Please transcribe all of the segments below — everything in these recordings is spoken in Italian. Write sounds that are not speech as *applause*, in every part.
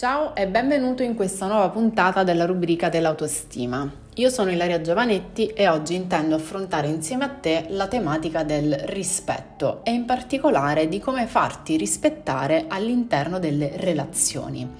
Ciao e benvenuto in questa nuova puntata della rubrica dell'autostima. Io sono Ilaria Giovanetti e oggi intendo affrontare insieme a te la tematica del rispetto e in particolare di come farti rispettare all'interno delle relazioni.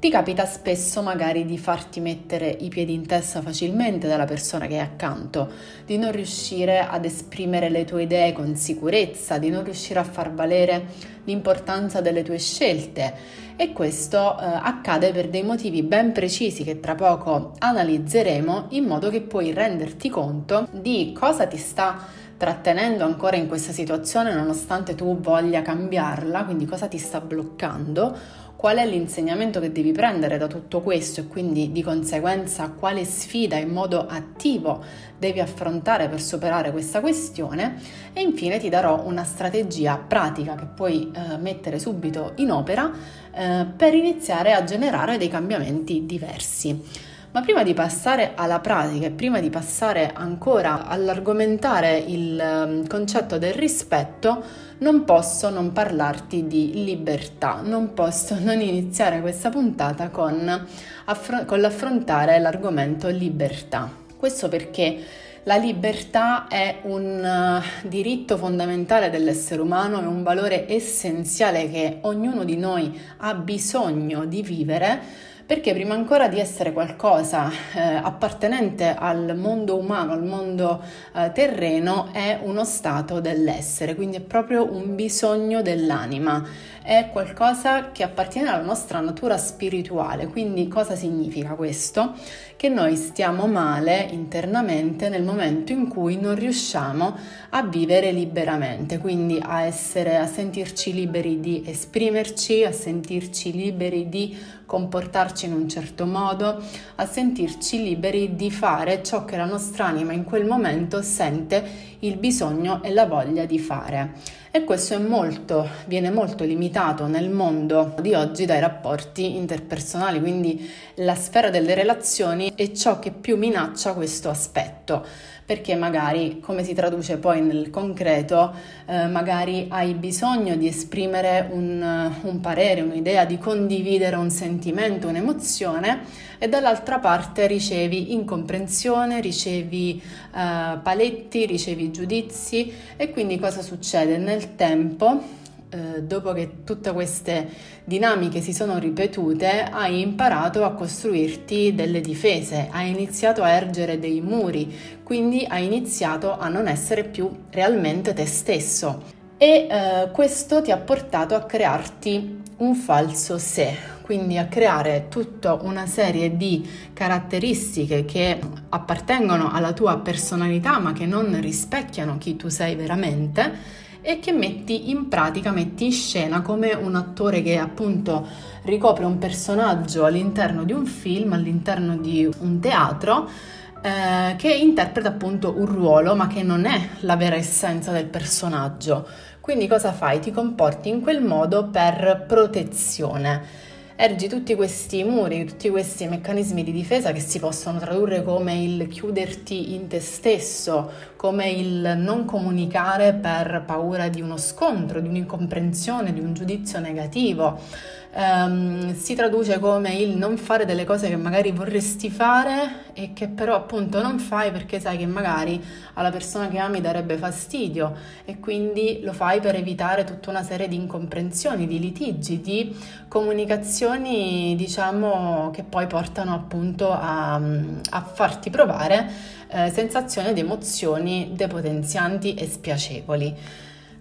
Ti capita spesso magari di farti mettere i piedi in testa facilmente dalla persona che è accanto, di non riuscire ad esprimere le tue idee con sicurezza, di non riuscire a far valere l'importanza delle tue scelte. E questo eh, accade per dei motivi ben precisi che tra poco analizzeremo in modo che puoi renderti conto di cosa ti sta trattenendo ancora in questa situazione nonostante tu voglia cambiarla, quindi cosa ti sta bloccando qual è l'insegnamento che devi prendere da tutto questo e quindi di conseguenza quale sfida in modo attivo devi affrontare per superare questa questione e infine ti darò una strategia pratica che puoi eh, mettere subito in opera eh, per iniziare a generare dei cambiamenti diversi. Ma prima di passare alla pratica e prima di passare ancora all'argomentare il ehm, concetto del rispetto, non posso non parlarti di libertà, non posso *laughs* non iniziare questa puntata con, affr- con l'affrontare l'argomento libertà. Questo perché la libertà è un uh, diritto fondamentale dell'essere umano, è un valore essenziale che ognuno di noi ha bisogno di vivere perché prima ancora di essere qualcosa eh, appartenente al mondo umano, al mondo eh, terreno, è uno stato dell'essere, quindi è proprio un bisogno dell'anima, è qualcosa che appartiene alla nostra natura spirituale. Quindi cosa significa questo? Che noi stiamo male internamente nel momento in cui non riusciamo a vivere liberamente, quindi a essere a sentirci liberi di esprimerci, a sentirci liberi di comportarci in un certo modo, a sentirci liberi di fare ciò che la nostra anima in quel momento sente il bisogno e la voglia di fare. E questo molto, viene molto limitato nel mondo di oggi dai rapporti interpersonali, quindi la sfera delle relazioni è ciò che più minaccia questo aspetto perché magari, come si traduce poi nel concreto, eh, magari hai bisogno di esprimere un, un parere, un'idea, di condividere un sentimento, un'emozione e dall'altra parte ricevi incomprensione, ricevi eh, paletti, ricevi giudizi e quindi cosa succede? Nel tempo eh, dopo che tutte queste dinamiche si sono ripetute, hai imparato a costruirti delle difese, hai iniziato a ergere dei muri, quindi hai iniziato a non essere più realmente te stesso. E eh, questo ti ha portato a crearti un falso sé, quindi a creare tutta una serie di caratteristiche che appartengono alla tua personalità ma che non rispecchiano chi tu sei veramente e che metti in pratica, metti in scena come un attore che appunto ricopre un personaggio all'interno di un film, all'interno di un teatro. Eh, che interpreta appunto un ruolo ma che non è la vera essenza del personaggio. Quindi cosa fai? Ti comporti in quel modo per protezione ergi tutti questi muri, tutti questi meccanismi di difesa che si possono tradurre come il chiuderti in te stesso, come il non comunicare per paura di uno scontro, di un'incomprensione, di un giudizio negativo um, si traduce come il non fare delle cose che magari vorresti fare e che però appunto non fai perché sai che magari alla persona che ami darebbe fastidio e quindi lo fai per evitare tutta una serie di incomprensioni, di litigi, di comunicazioni diciamo che poi portano appunto a, a farti provare eh, sensazioni ed emozioni depotenzianti e spiacevoli.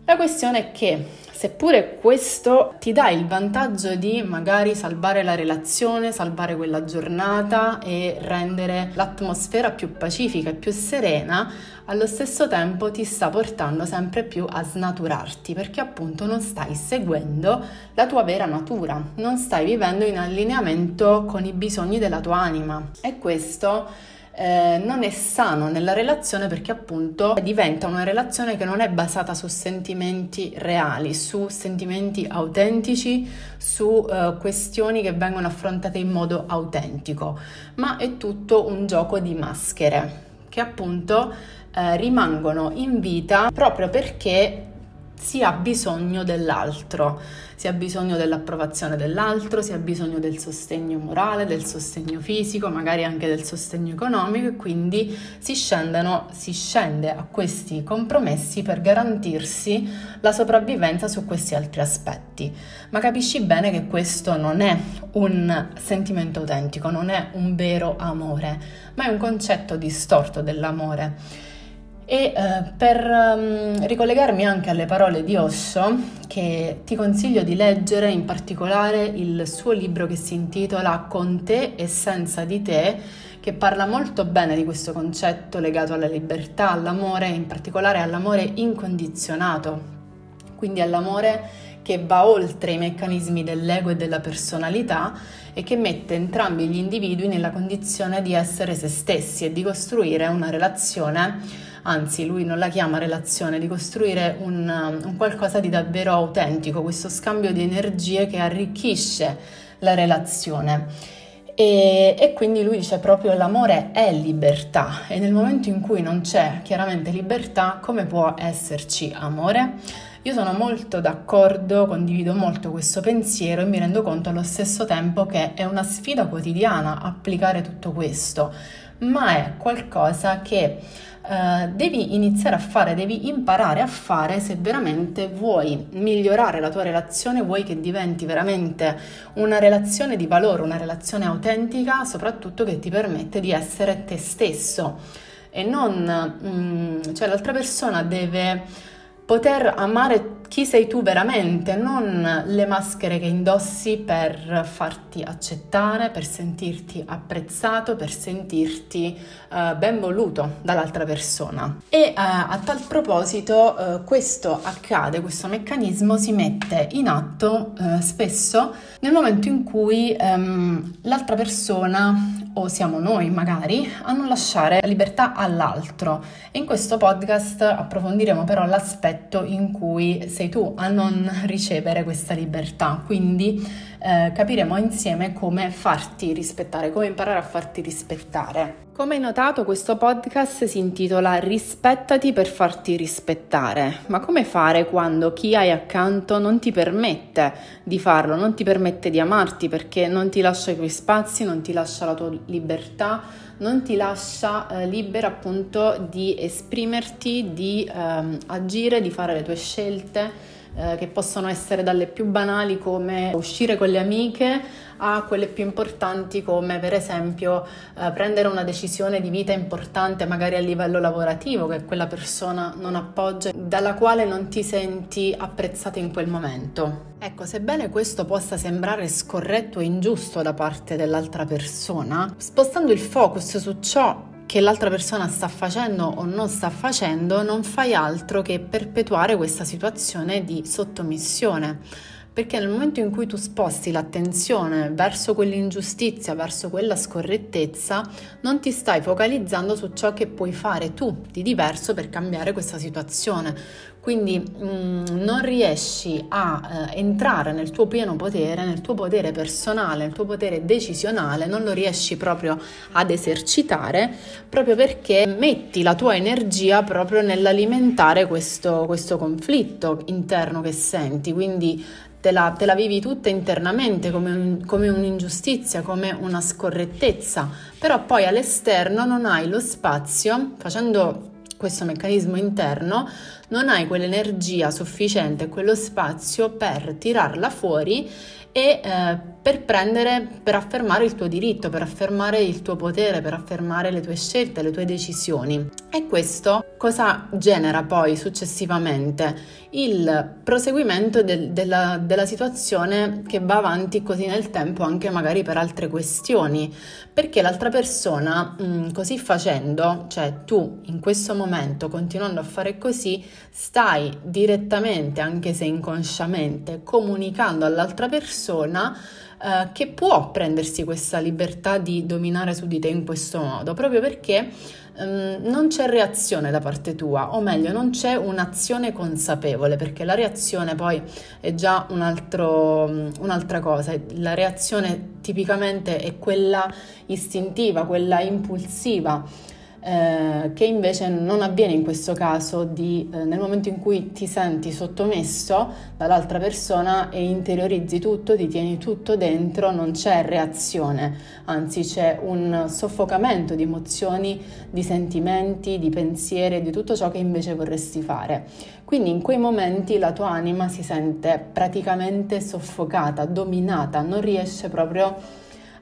La questione è che seppure questo ti dà il vantaggio di magari salvare la relazione, salvare quella giornata e rendere l'atmosfera più pacifica e più serena, allo stesso tempo ti sta portando sempre più a snaturarti perché appunto non stai seguendo la tua vera natura, non stai vivendo in allineamento con i bisogni della tua anima. E questo eh, non è sano nella relazione perché appunto diventa una relazione che non è basata su sentimenti reali, su sentimenti autentici, su eh, questioni che vengono affrontate in modo autentico, ma è tutto un gioco di maschere che appunto eh, rimangono in vita proprio perché si ha bisogno dell'altro, si ha bisogno dell'approvazione dell'altro, si ha bisogno del sostegno morale, del sostegno fisico, magari anche del sostegno economico e quindi si, scendono, si scende a questi compromessi per garantirsi la sopravvivenza su questi altri aspetti. Ma capisci bene che questo non è un sentimento autentico, non è un vero amore, ma è un concetto distorto dell'amore e eh, per um, ricollegarmi anche alle parole di Osho, che ti consiglio di leggere in particolare il suo libro che si intitola Con te e senza di te, che parla molto bene di questo concetto legato alla libertà, all'amore, in particolare all'amore incondizionato, quindi all'amore che va oltre i meccanismi dell'ego e della personalità e che mette entrambi gli individui nella condizione di essere se stessi e di costruire una relazione anzi lui non la chiama relazione, di costruire un, un qualcosa di davvero autentico, questo scambio di energie che arricchisce la relazione. E, e, quindi lui dice proprio l'amore è libertà e nel momento in cui non c'è chiaramente libertà, come può esserci amore? Io sono molto d'accordo, condivido molto questo pensiero e mi rendo conto allo stesso tempo che è una sfida quotidiana applicare tutto questo, ma è qualcosa che eh, devi iniziare a fare, devi imparare a fare se veramente vuoi migliorare la tua relazione, vuoi che diventi veramente una relazione di valore, una relazione autentica, soprattutto che ti permette di essere te stesso. E non, mm, cioè l'altra persona deve poter amare chi sei tu veramente, non le maschere che indossi per farti accettare, per sentirti apprezzato, per sentirti uh, ben voluto dall'altra persona. E uh, a tal proposito uh, questo accade, questo meccanismo si mette in atto spesso nel momento in cui um, l'altra persona o siamo noi magari a non lasciare la libertà all'altro e in questo podcast approfondiremo però l'aspetto in cui sei tu a non ricevere questa libertà. Quindi eh, capiremo insieme come farti rispettare, come imparare a farti rispettare. Come hai notato, questo podcast si intitola Rispettati per farti rispettare. Ma come fare quando chi hai accanto non ti permette di farlo, non ti permette di amarti perché non ti lascia i tuoi spazi, non ti lascia la tua libertà, non ti lascia eh, libera appunto di esprimerti, di ehm, agire, di fare le tue scelte eh, che possono essere dalle più banali come uscire con le amiche a quelle più importanti come per esempio eh, prendere una decisione di vita importante magari a livello lavorativo che quella persona non appoggia, dalla quale non ti senti apprezzata in quel momento. Ecco, sebbene questo possa sembrare scorretto e ingiusto da parte dell'altra persona, spostando il focus su ciò che l'altra persona sta facendo o non sta facendo, non fai altro che perpetuare questa situazione di sottomissione. Perché nel momento in cui tu sposti l'attenzione verso quell'ingiustizia, verso quella scorrettezza, non ti stai focalizzando su ciò che puoi fare tu di diverso per cambiare questa situazione. Quindi mh, mm, non riesci a eh, entrare nel tuo pieno potere, nel tuo potere personale, nel tuo potere decisionale, non lo riesci proprio ad esercitare proprio perché metti la tua energia proprio nell'alimentare questo, questo conflitto interno che senti. Quindi Te la, te la, vivi tutta internamente come, un, come, un'ingiustizia, come una scorrettezza, però poi all'esterno non hai lo spazio, facendo questo meccanismo interno, non hai quell'energia sufficiente, quello spazio per tirarla fuori e eh, per prendere, per affermare il tuo diritto, per affermare il tuo potere, per affermare le tue scelte, le tue decisioni. E questo cosa genera poi successivamente? Il proseguimento del, della, della situazione che va avanti così nel tempo anche magari per altre questioni, perché l'altra persona mh, mm, così facendo, cioè tu in questo momento continuando a fare così, stai direttamente, anche se inconsciamente, comunicando all'altra persona eh, che può prendersi questa libertà di dominare su di te in questo modo, proprio perché ehm, non c'è reazione da parte tua, o meglio, non c'è un'azione consapevole, perché la reazione poi è già un altro, un'altra cosa. La reazione tipicamente è quella istintiva, quella impulsiva eh, che invece non avviene in questo caso di, eh, nel momento in cui ti senti sottomesso dall'altra persona e interiorizzi tutto, ti tieni tutto dentro, non c'è reazione, anzi c'è un soffocamento di emozioni, di sentimenti, di pensieri, di tutto ciò che invece vorresti fare. Quindi in quei momenti la tua anima si sente praticamente soffocata, dominata, non riesce proprio a,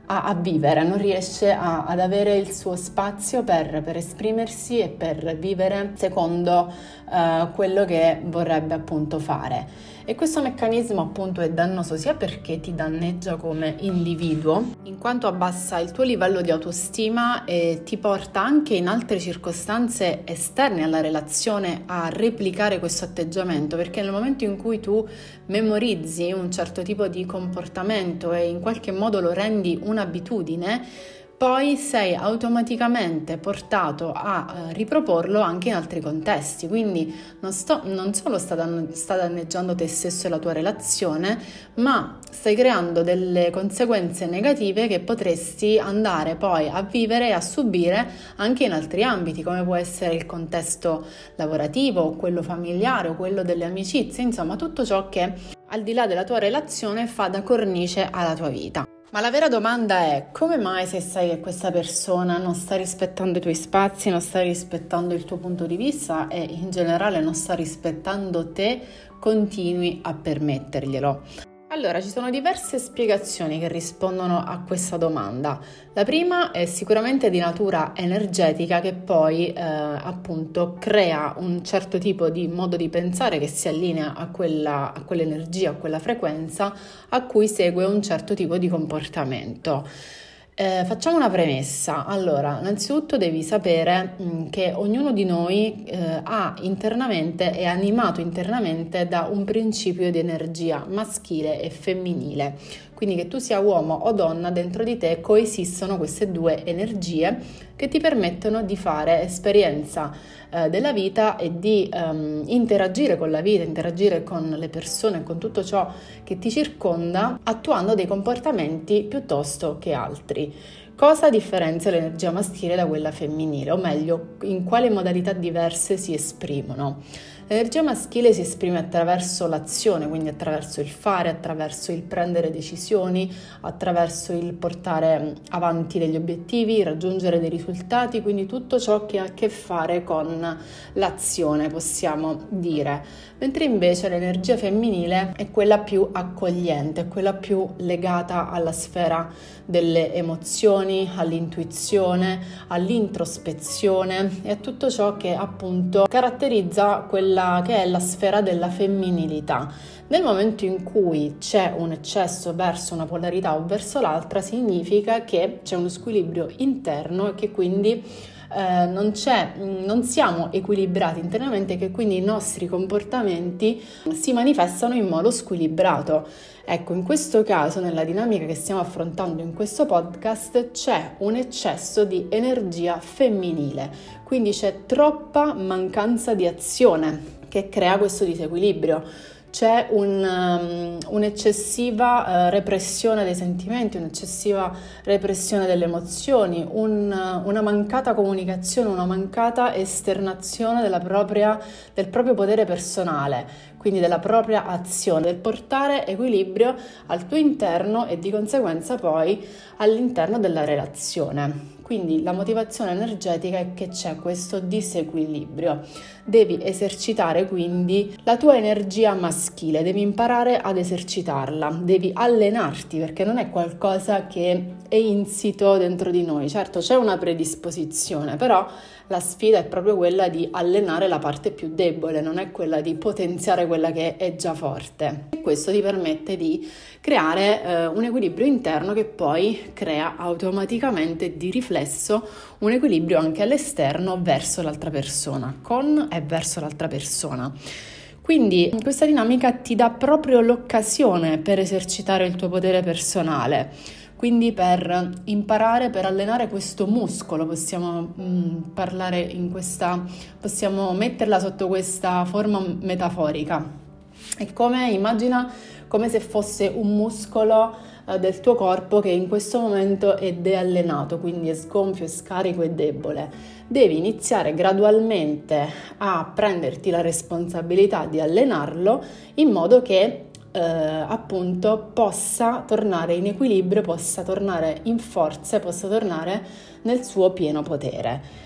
a vivere, non riesce a, ad avere il suo spazio per, per, esprimersi e per vivere secondo uh, quello che vorrebbe appunto fare. E questo meccanismo appunto è dannoso sia perché ti danneggia come individuo, in quanto abbassa il tuo livello di autostima e ti porta anche in altre circostanze esterne alla relazione a replicare questo atteggiamento, perché nel momento in cui tu memorizzi un certo tipo di comportamento e in qualche modo lo rendi un'abitudine, poi sei automaticamente portato a eh, riproporlo anche in altri contesti. Quindi non, sto, non solo sta, dan- sta, danneggiando te stesso e la tua relazione, ma stai creando delle conseguenze negative che potresti andare poi a vivere e a subire anche in altri ambiti, come può essere il contesto lavorativo, quello familiare o quello delle amicizie, insomma tutto ciò che al di là della tua relazione fa da cornice alla tua vita. Ma la vera domanda è come mai se sai che questa persona non sta rispettando i tuoi spazi, non sta rispettando il tuo punto di vista e in generale non sta rispettando te, continui a permetterglielo? Allora, ci sono diverse spiegazioni che rispondono a questa domanda. La prima è sicuramente di natura energetica che poi eh, appunto crea un certo tipo di modo di pensare che si allinea a, quella, a quell'energia, a quella frequenza a cui segue un certo tipo di comportamento. Eh, facciamo una premessa. Allora, innanzitutto devi sapere mh, mm, che ognuno di noi eh, ha internamente, è animato internamente da un principio di energia maschile e femminile. Quindi che tu sia uomo o donna, dentro di te coesistono queste due energie che ti permettono di fare esperienza eh, della vita e di um, interagire con la vita, interagire con le persone, con tutto ciò che ti circonda, attuando dei comportamenti piuttosto che altri. Cosa differenzia l'energia maschile da quella femminile, o meglio, in quale modalità diverse si esprimono? L'energia maschile si esprime attraverso l'azione, quindi attraverso il fare, attraverso il prendere decisioni, attraverso il portare avanti degli obiettivi, raggiungere dei risultati, quindi tutto ciò che ha a che fare con l'azione, possiamo dire. Mentre invece l'energia femminile è quella più accogliente, quella più legata alla sfera delle emozioni, all'intuizione, all'introspezione e a tutto ciò che appunto caratterizza quella che è la sfera della femminilità. Nel momento in cui c'è un eccesso verso una polarità o verso l'altra, significa che c'è uno squilibrio interno e che quindi eh, non, non, siamo equilibrati internamente e che quindi i nostri comportamenti si manifestano in modo squilibrato. Ecco, in questo caso, nella dinamica che stiamo affrontando in questo podcast, c'è un eccesso di energia femminile, quindi c'è troppa mancanza di azione che crea questo disequilibrio c'è un, um, un'eccessiva uh, repressione dei sentimenti, un'eccessiva repressione delle emozioni, un, uh, una mancata comunicazione, una mancata esternazione propria, del proprio potere personale, quindi della propria azione, del portare equilibrio al tuo interno e di conseguenza poi all'interno della relazione. Quindi la motivazione energetica è che c'è questo disequilibrio. Devi esercitare quindi la tua energia maschile, devi imparare ad esercitarla, devi allenarti perché non è qualcosa che è insito dentro di noi. Certo c'è una predisposizione, però la sfida è proprio quella di allenare la parte più debole, non è quella di potenziare quella che è già forte. E questo ti permette di creare eh, un equilibrio interno che poi crea automaticamente di riflesso un equilibrio anche all'esterno verso l'altra persona, con e verso l'altra persona. Quindi questa dinamica ti dà proprio l'occasione per esercitare il tuo potere personale quindi per imparare, per allenare questo muscolo, possiamo mm, parlare in questa, possiamo metterla sotto questa forma metaforica. È come, immagina come se fosse un muscolo eh, del tuo corpo che in questo momento è deallenato, quindi è sgonfio, è scarico e debole. Devi iniziare gradualmente a prenderti la responsabilità di allenarlo in modo che eh, appunto possa tornare in equilibrio, possa tornare in forza, possa tornare nel suo pieno potere.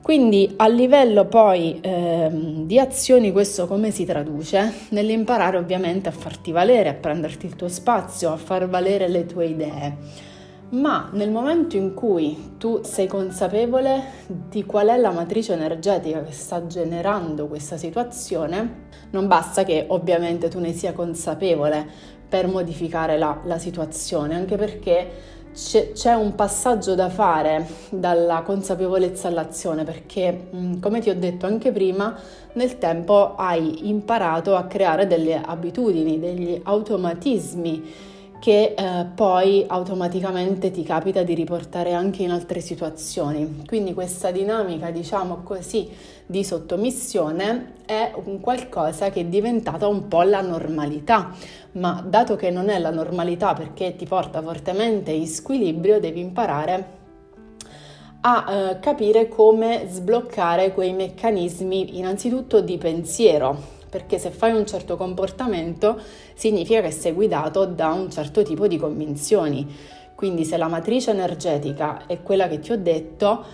Quindi a livello poi ehm, di azioni questo come si traduce? Nell'imparare ovviamente a farti valere, a prenderti il tuo spazio, a far valere le tue idee. Ma nel momento in cui tu sei consapevole di qual è la matrice energetica che sta generando questa situazione, non basta che ovviamente tu ne sia consapevole per modificare la, la situazione, anche perché c'è un passaggio da fare dalla consapevolezza all'azione perché, come ti ho detto anche prima, nel tempo hai imparato a creare delle abitudini, degli automatismi che eh, poi automaticamente ti capita di riportare anche in altre situazioni. Quindi questa dinamica, diciamo così, di sottomissione è un qualcosa che è diventata un po' la normalità, ma dato che non è la normalità perché ti porta fortemente in squilibrio, devi imparare a eh, capire come sbloccare quei meccanismi innanzitutto di pensiero, perché se fai un certo comportamento significa che sei guidato da un certo tipo di convinzioni. Quindi se la matrice energetica è quella che ti ho detto,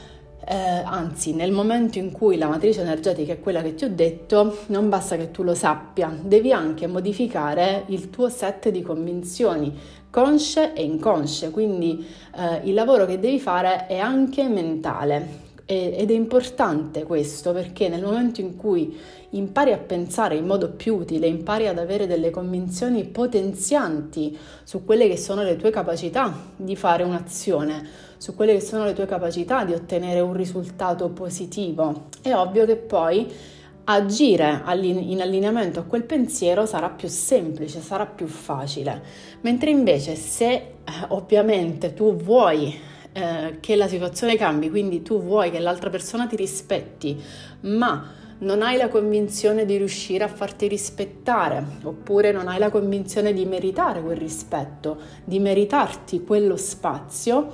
eh, anzi nel momento in cui la matrice energetica è quella che ti ho detto, non basta che tu lo sappia, devi anche modificare il tuo set di convinzioni consce e inconsce, quindi eh, il lavoro che devi fare è anche mentale, ed è importante questo perché nel momento in cui impari a pensare in modo più utile, impari ad avere delle convinzioni potenzianti su quelle che sono le tue capacità di fare un'azione, su quelle che sono le tue capacità di ottenere un risultato positivo, è ovvio che poi agire in allineamento a quel pensiero sarà più semplice, sarà più facile. Mentre invece se eh, ovviamente tu vuoi eh, che la situazione cambi, quindi tu vuoi che l'altra persona ti rispetti, ma non hai la convinzione di riuscire a farti rispettare, oppure non hai la convinzione di meritare quel rispetto, di meritarti quello spazio,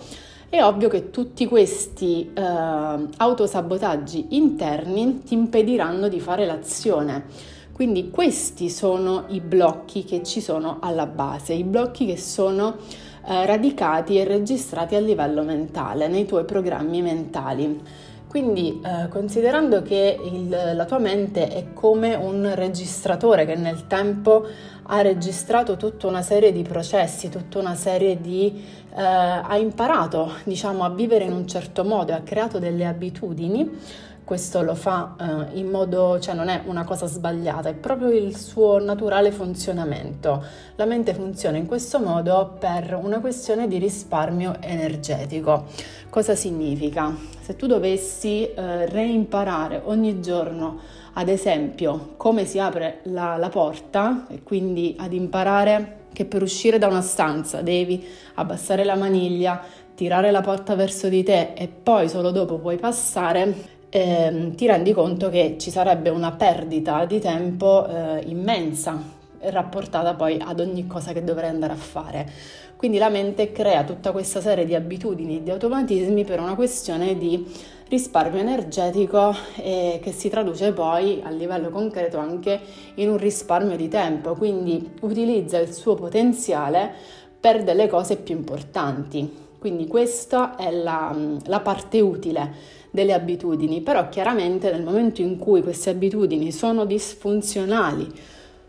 è ovvio che tutti questi eh, autosabotaggi interni ti impediranno di fare l'azione. Quindi questi sono i blocchi che ci sono alla base, i blocchi che sono eh, radicati e registrati a livello mentale, nei tuoi programmi mentali. Quindi eh, considerando che il, la tua mente è come un registratore che nel tempo ha registrato tutta una serie di processi, tutta una serie di... Eh, ha imparato diciamo a vivere in un certo modo, ha creato delle abitudini, questo lo fa eh, in modo, cioè non è una cosa sbagliata, è proprio il suo naturale funzionamento. La mente funziona in questo modo per una questione di risparmio energetico. Cosa significa? Se tu dovessi eh, reimparare ogni giorno, ad esempio, come si apre la, la porta, e quindi ad imparare che per uscire da una stanza devi abbassare la maniglia, tirare la porta verso di te e poi solo dopo puoi passare, eh, ti rendi conto che ci sarebbe una perdita di tempo eh, immensa rapportata poi ad ogni cosa che dovrei andare a fare. Quindi la mente crea tutta questa serie di abitudini e di automatismi per una questione di risparmio energetico eh, che si traduce poi a livello concreto anche in un risparmio di tempo, quindi utilizza il suo potenziale per delle cose più importanti. Quindi questa è la, la parte utile delle abitudini, però chiaramente nel momento in cui queste abitudini sono disfunzionali,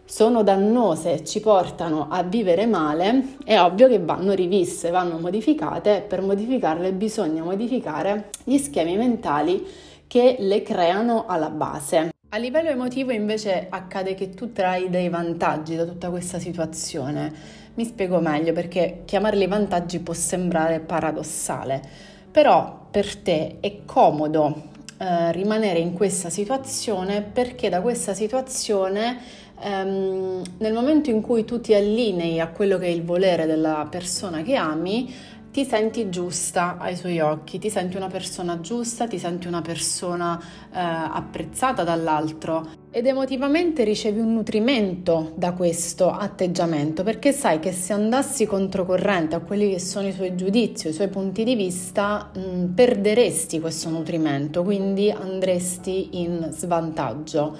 sono dannose, ci portano a vivere male, è ovvio che vanno riviste, vanno modificate, per modificarle bisogna modificare gli schemi mentali che le creano alla base. A livello emotivo invece accade che tu trai dei vantaggi da tutta questa situazione. Mi spiego meglio perché chiamarli vantaggi può sembrare paradossale però per te è comodo eh, rimanere in questa situazione perché da questa situazione ehm, nel momento in cui tu ti allinei a quello che è il volere della persona che ami ti senti giusta ai suoi occhi, ti senti una persona giusta, ti senti una persona eh, apprezzata dall'altro ed emotivamente ricevi un nutrimento da questo atteggiamento perché sai che se andassi controcorrente a quelli che sono i suoi giudizi, i suoi punti di vista, mh, perderesti questo nutrimento, quindi andresti in svantaggio.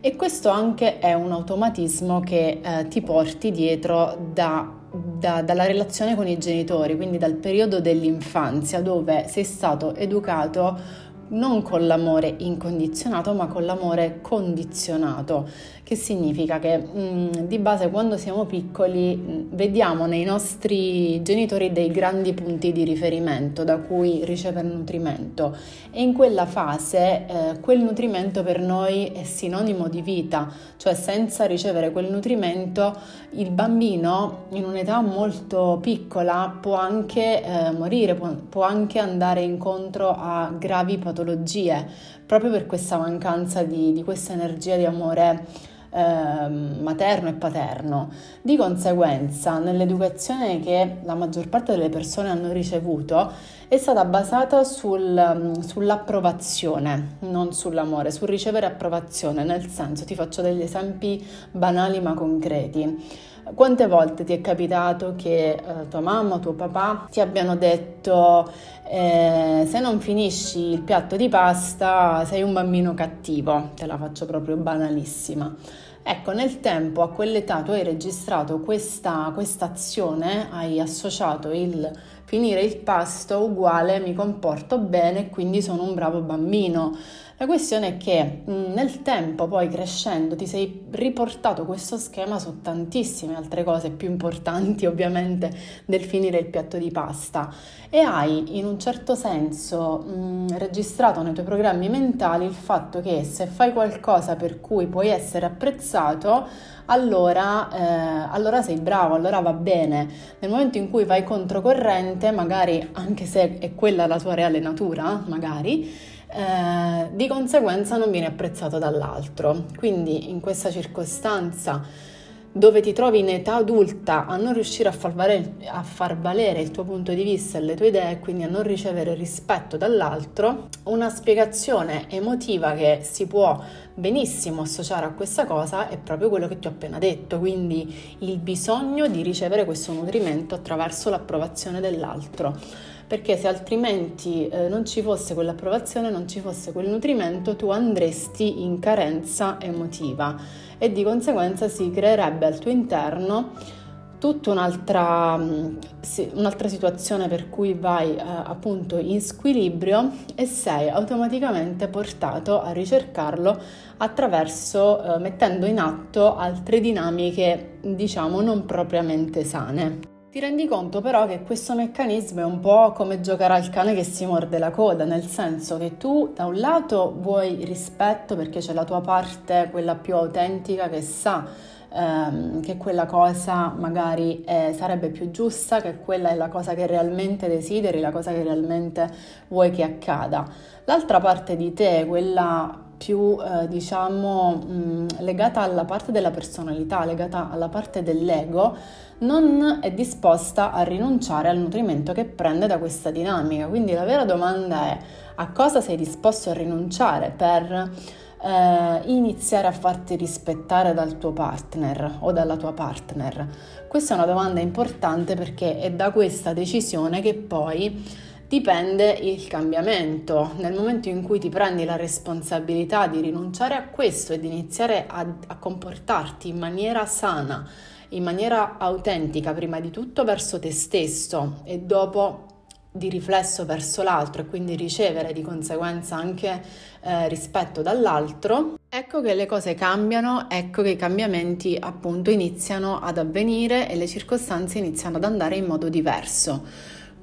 E questo anche è un automatismo che eh, ti porti dietro da, da, dalla relazione con i genitori, quindi dal periodo dell'infanzia dove sei stato educato non con l'amore incondizionato, ma con l'amore condizionato, che significa che mh, mm, di base quando siamo piccoli mh, mm, vediamo nei nostri genitori dei grandi punti di riferimento da cui ricevere nutrimento. E in quella fase eh, quel nutrimento per noi è sinonimo di vita, cioè senza ricevere quel nutrimento il bambino in un'età molto piccola può anche eh, morire, può, può anche andare incontro a gravi patologie proprio per questa mancanza di, di questa energia di amore eh, materno e paterno. Di conseguenza, nell'educazione che la maggior parte delle persone hanno ricevuto è stata basata sul, sull'approvazione, non sull'amore, sul ricevere approvazione, nel senso ti faccio degli esempi banali ma concreti. Quante volte ti è capitato che eh, tua mamma o tuo papà ti abbiano detto eh, se non finisci il piatto di pasta sei un bambino cattivo? Te la faccio proprio banalissima. Ecco, nel tempo, a quell'età, tu hai registrato questa azione, hai associato il finire il pasto uguale mi comporto bene, quindi sono un bravo bambino. La questione è che nel tempo, poi crescendo, ti sei riportato questo schema su tantissime altre cose più importanti, *laughs* ovviamente, del finire il piatto di pasta e hai in un certo senso mh, registrato nei tuoi programmi mentali il fatto che se fai qualcosa per cui puoi essere apprezzato, allora, eh, allora sei bravo, allora va bene. Nel momento in cui vai controcorrente, magari anche se è quella la tua reale natura, magari, eh, di conseguenza non viene apprezzato dall'altro. Quindi in questa circostanza dove ti trovi in età adulta a non riuscire a far, valere, a far valere il tuo punto di vista e le tue idee, quindi a non ricevere rispetto dall'altro, una spiegazione emotiva che si può benissimo associare a questa cosa è proprio quello che ti ho appena detto, quindi il bisogno di ricevere questo nutrimento attraverso l'approvazione dell'altro perché se altrimenti eh, non ci fosse quell'approvazione, non ci fosse quel nutrimento, tu andresti in carenza emotiva e di conseguenza si creerebbe al tuo interno tutta un'altra, mm, un'altra situazione per cui vai eh, appunto in squilibrio e sei automaticamente portato a ricercarlo attraverso eh, mettendo in atto altre dinamiche diciamo non propriamente sane. Ti rendi conto però che questo meccanismo è un po' come giocare al cane che si morde la coda, nel senso che tu da un lato vuoi rispetto perché c'è la tua parte, quella più autentica che sa ehm, che quella cosa magari è, sarebbe più giusta, che quella è la cosa che realmente desideri, la cosa che realmente vuoi che accada. L'altra parte di te, quella più eh, diciamo mh, legata alla parte della personalità, legata alla parte dell'ego, non è disposta a rinunciare al nutrimento che prende da questa dinamica. Quindi la vera domanda è a cosa sei disposto a rinunciare per eh, iniziare a farti rispettare dal tuo partner o dalla tua partner? Questa è una domanda importante perché è da questa decisione che poi dipende il cambiamento. Nel momento in cui ti prendi la responsabilità di rinunciare a questo e di iniziare a, a comportarti in maniera sana, in maniera autentica, prima di tutto verso te stesso e dopo di riflesso verso l'altro e quindi ricevere di conseguenza anche eh, rispetto dall'altro, ecco che le cose cambiano, ecco che i cambiamenti appunto iniziano ad avvenire e le circostanze iniziano ad andare in modo diverso.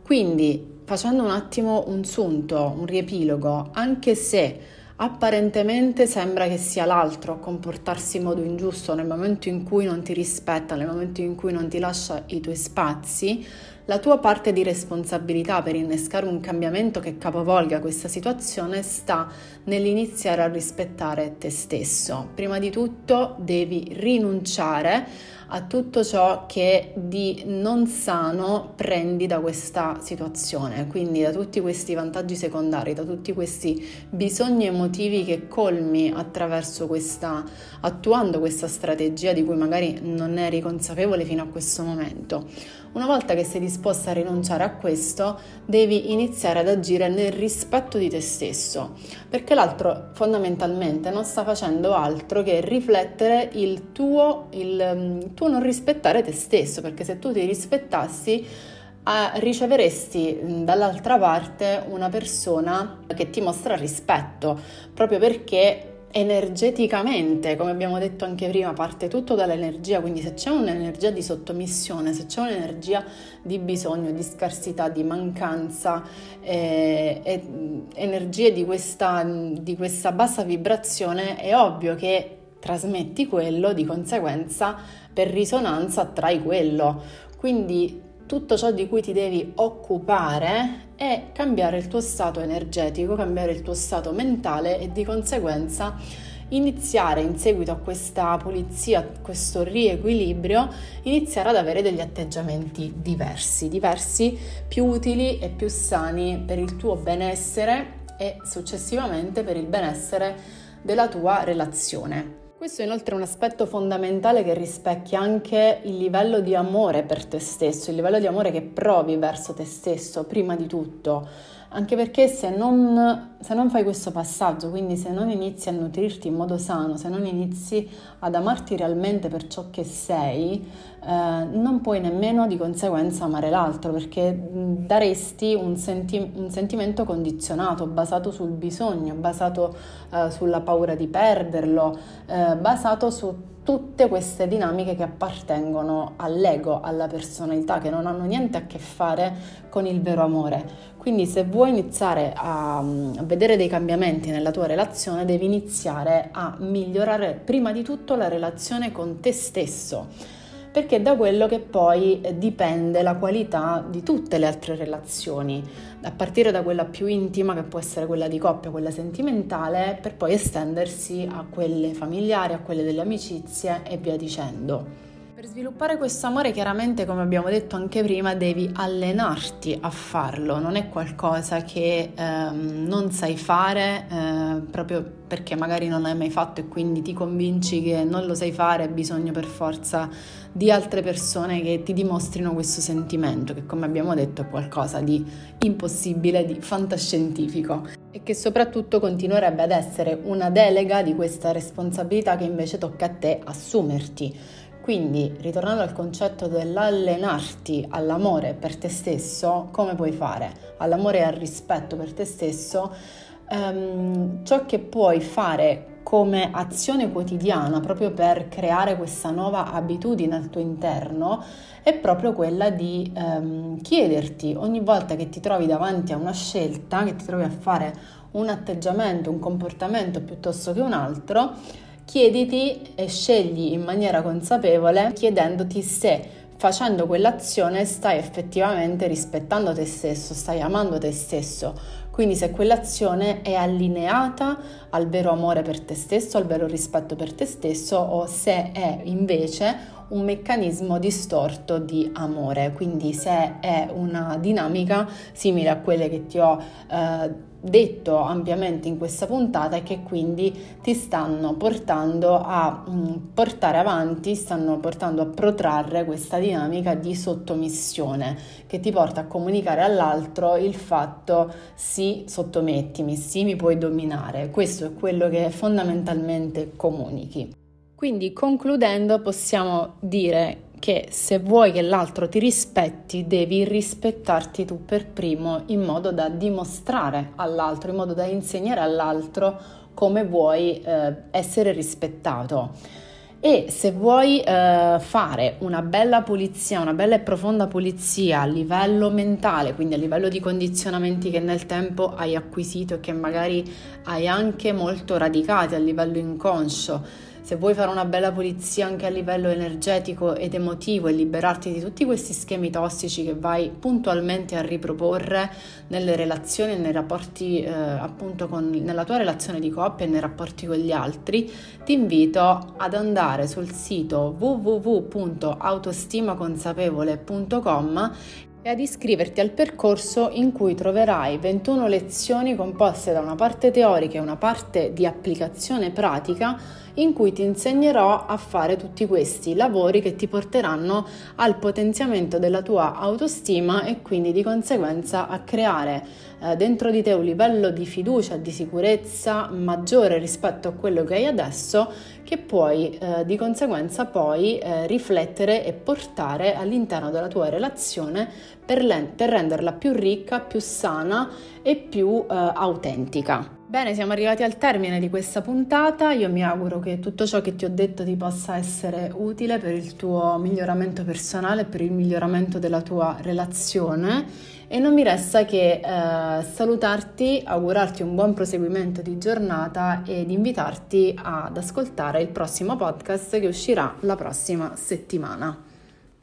Quindi facendo un attimo un sunto, un riepilogo, anche se apparentemente sembra che sia l'altro a comportarsi in modo ingiusto nel momento in cui non ti rispetta, nel momento in cui non ti lascia i tuoi spazi, la tua parte di responsabilità per innescare un cambiamento che capovolga questa situazione sta nell'iniziare a rispettare te stesso. Prima di tutto devi rinunciare a tutto ciò che di non sano prendi da questa situazione, quindi da tutti questi vantaggi secondari, da tutti questi bisogni emotivi che colmi attraverso questa, attuando questa strategia di cui magari non eri consapevole fino a questo momento. Una volta che sei disposta a rinunciare a questo, devi iniziare ad agire nel rispetto di te stesso, perché l'altro fondamentalmente non sta facendo altro che riflettere il tuo, il, tuo non rispettare te stesso, perché se tu ti rispettassi eh, riceveresti dall'altra parte una persona che ti mostra rispetto, proprio perché energeticamente, come abbiamo detto anche prima, parte tutto dall'energia, quindi se c'è un'energia di sottomissione, se c'è un'energia di bisogno, di scarsità, di mancanza, eh, eh, energie di questa, di questa bassa vibrazione, è ovvio che trasmetti quello, di conseguenza per risonanza attrai quello. Quindi tutto ciò di cui ti devi occupare è cambiare il tuo stato energetico, cambiare il tuo stato mentale e di conseguenza iniziare in seguito a questa pulizia, a questo riequilibrio, iniziare ad avere degli atteggiamenti diversi, diversi, più utili e più sani per il tuo benessere e successivamente per il benessere della tua relazione. Questo è inoltre un aspetto fondamentale che rispecchia anche il livello di amore per te stesso, il livello di amore che provi verso te stesso prima di tutto anche perché se non, se non, fai questo passaggio, quindi se non inizi a nutrirti in modo sano, se non inizi ad amarti realmente per ciò che sei, eh, non puoi nemmeno di conseguenza amare l'altro, perché daresti un, senti- un sentimento condizionato, basato sul bisogno, basato eh, sulla paura di perderlo, eh, basato su tutte queste dinamiche che appartengono all'ego, alla personalità, che non hanno niente a che fare con il vero amore. Quindi se vuoi iniziare a, a, vedere dei cambiamenti nella tua relazione, devi iniziare a migliorare prima di tutto la relazione con te stesso perché è da quello che poi eh, dipende la qualità di tutte le altre relazioni, a partire da quella più intima che può essere quella di coppia, quella sentimentale, per poi estendersi a quelle familiari, a quelle delle amicizie e via dicendo. Sviluppare questo amore chiaramente, come abbiamo detto anche prima, devi allenarti a farlo, non è qualcosa che ehm, non sai fare eh, proprio perché magari non l'hai mai fatto e quindi ti convinci che non lo sai fare, hai bisogno per forza di altre persone che ti dimostrino questo sentimento, che come abbiamo detto è qualcosa di impossibile, di fantascientifico e che soprattutto continuerebbe ad essere una delega di questa responsabilità che invece tocca a te assumerti. Quindi, ritornando al concetto dell'allenarti all'amore per te stesso, come puoi fare? All'amore e al rispetto per te stesso, ehm, ciò che puoi fare come azione quotidiana proprio per creare questa nuova abitudine al tuo interno è proprio quella di ehm, chiederti ogni volta che ti trovi davanti a una scelta, che ti trovi a fare un atteggiamento, un comportamento piuttosto che un altro, chiediti e scegli in maniera consapevole chiedendoti se facendo quell'azione stai effettivamente rispettando te stesso, stai amando te stesso. Quindi se quell'azione è allineata al vero amore per te stesso, al vero rispetto per te stesso o se è invece un meccanismo distorto di amore, quindi se è una dinamica simile a quelle che ti ho eh, detto ampiamente in questa puntata e che quindi ti stanno portando a mm, portare avanti, stanno portando a protrarre questa dinamica di sottomissione che ti porta a comunicare all'altro il fatto sì, sottomettimi, sì, mi puoi dominare. Questo è quello che fondamentalmente comunichi. Quindi concludendo possiamo dire che se vuoi che l'altro ti rispetti, devi rispettarti tu per primo in modo da dimostrare all'altro, in modo da insegnare all'altro come vuoi eh, essere rispettato. E se vuoi eh, fare una bella pulizia, una bella e profonda pulizia a livello mentale, quindi a livello di condizionamenti che nel tempo hai acquisito e che magari hai anche molto radicati a livello inconscio, se vuoi fare una bella pulizia anche a livello energetico ed emotivo e liberarti di tutti questi schemi tossici che vai puntualmente a riproporre nelle relazioni e nei rapporti eh, appunto con, nella tua relazione di coppia e nei rapporti con gli altri, ti invito ad andare sul sito www.autostimaconsapevole.com e ad iscriverti al percorso in cui troverai 21 lezioni composte da una parte teorica e una parte di applicazione pratica in cui ti insegnerò a fare tutti questi lavori che ti porteranno al potenziamento della tua autostima e quindi di conseguenza a creare eh, dentro di te un livello di fiducia, di sicurezza maggiore rispetto a quello che hai adesso che puoi eh, di conseguenza poi eh, riflettere e portare all'interno della tua relazione per, le- per renderla più ricca, più sana e più eh, autentica. Bene, siamo arrivati al termine di questa puntata. Io mi auguro che tutto ciò che ti ho detto ti possa essere utile per il tuo miglioramento personale, per il miglioramento della tua relazione e non mi resta che eh, salutarti, augurarti un buon proseguimento di giornata ed invitarti ad ascoltare il prossimo podcast che uscirà la prossima settimana.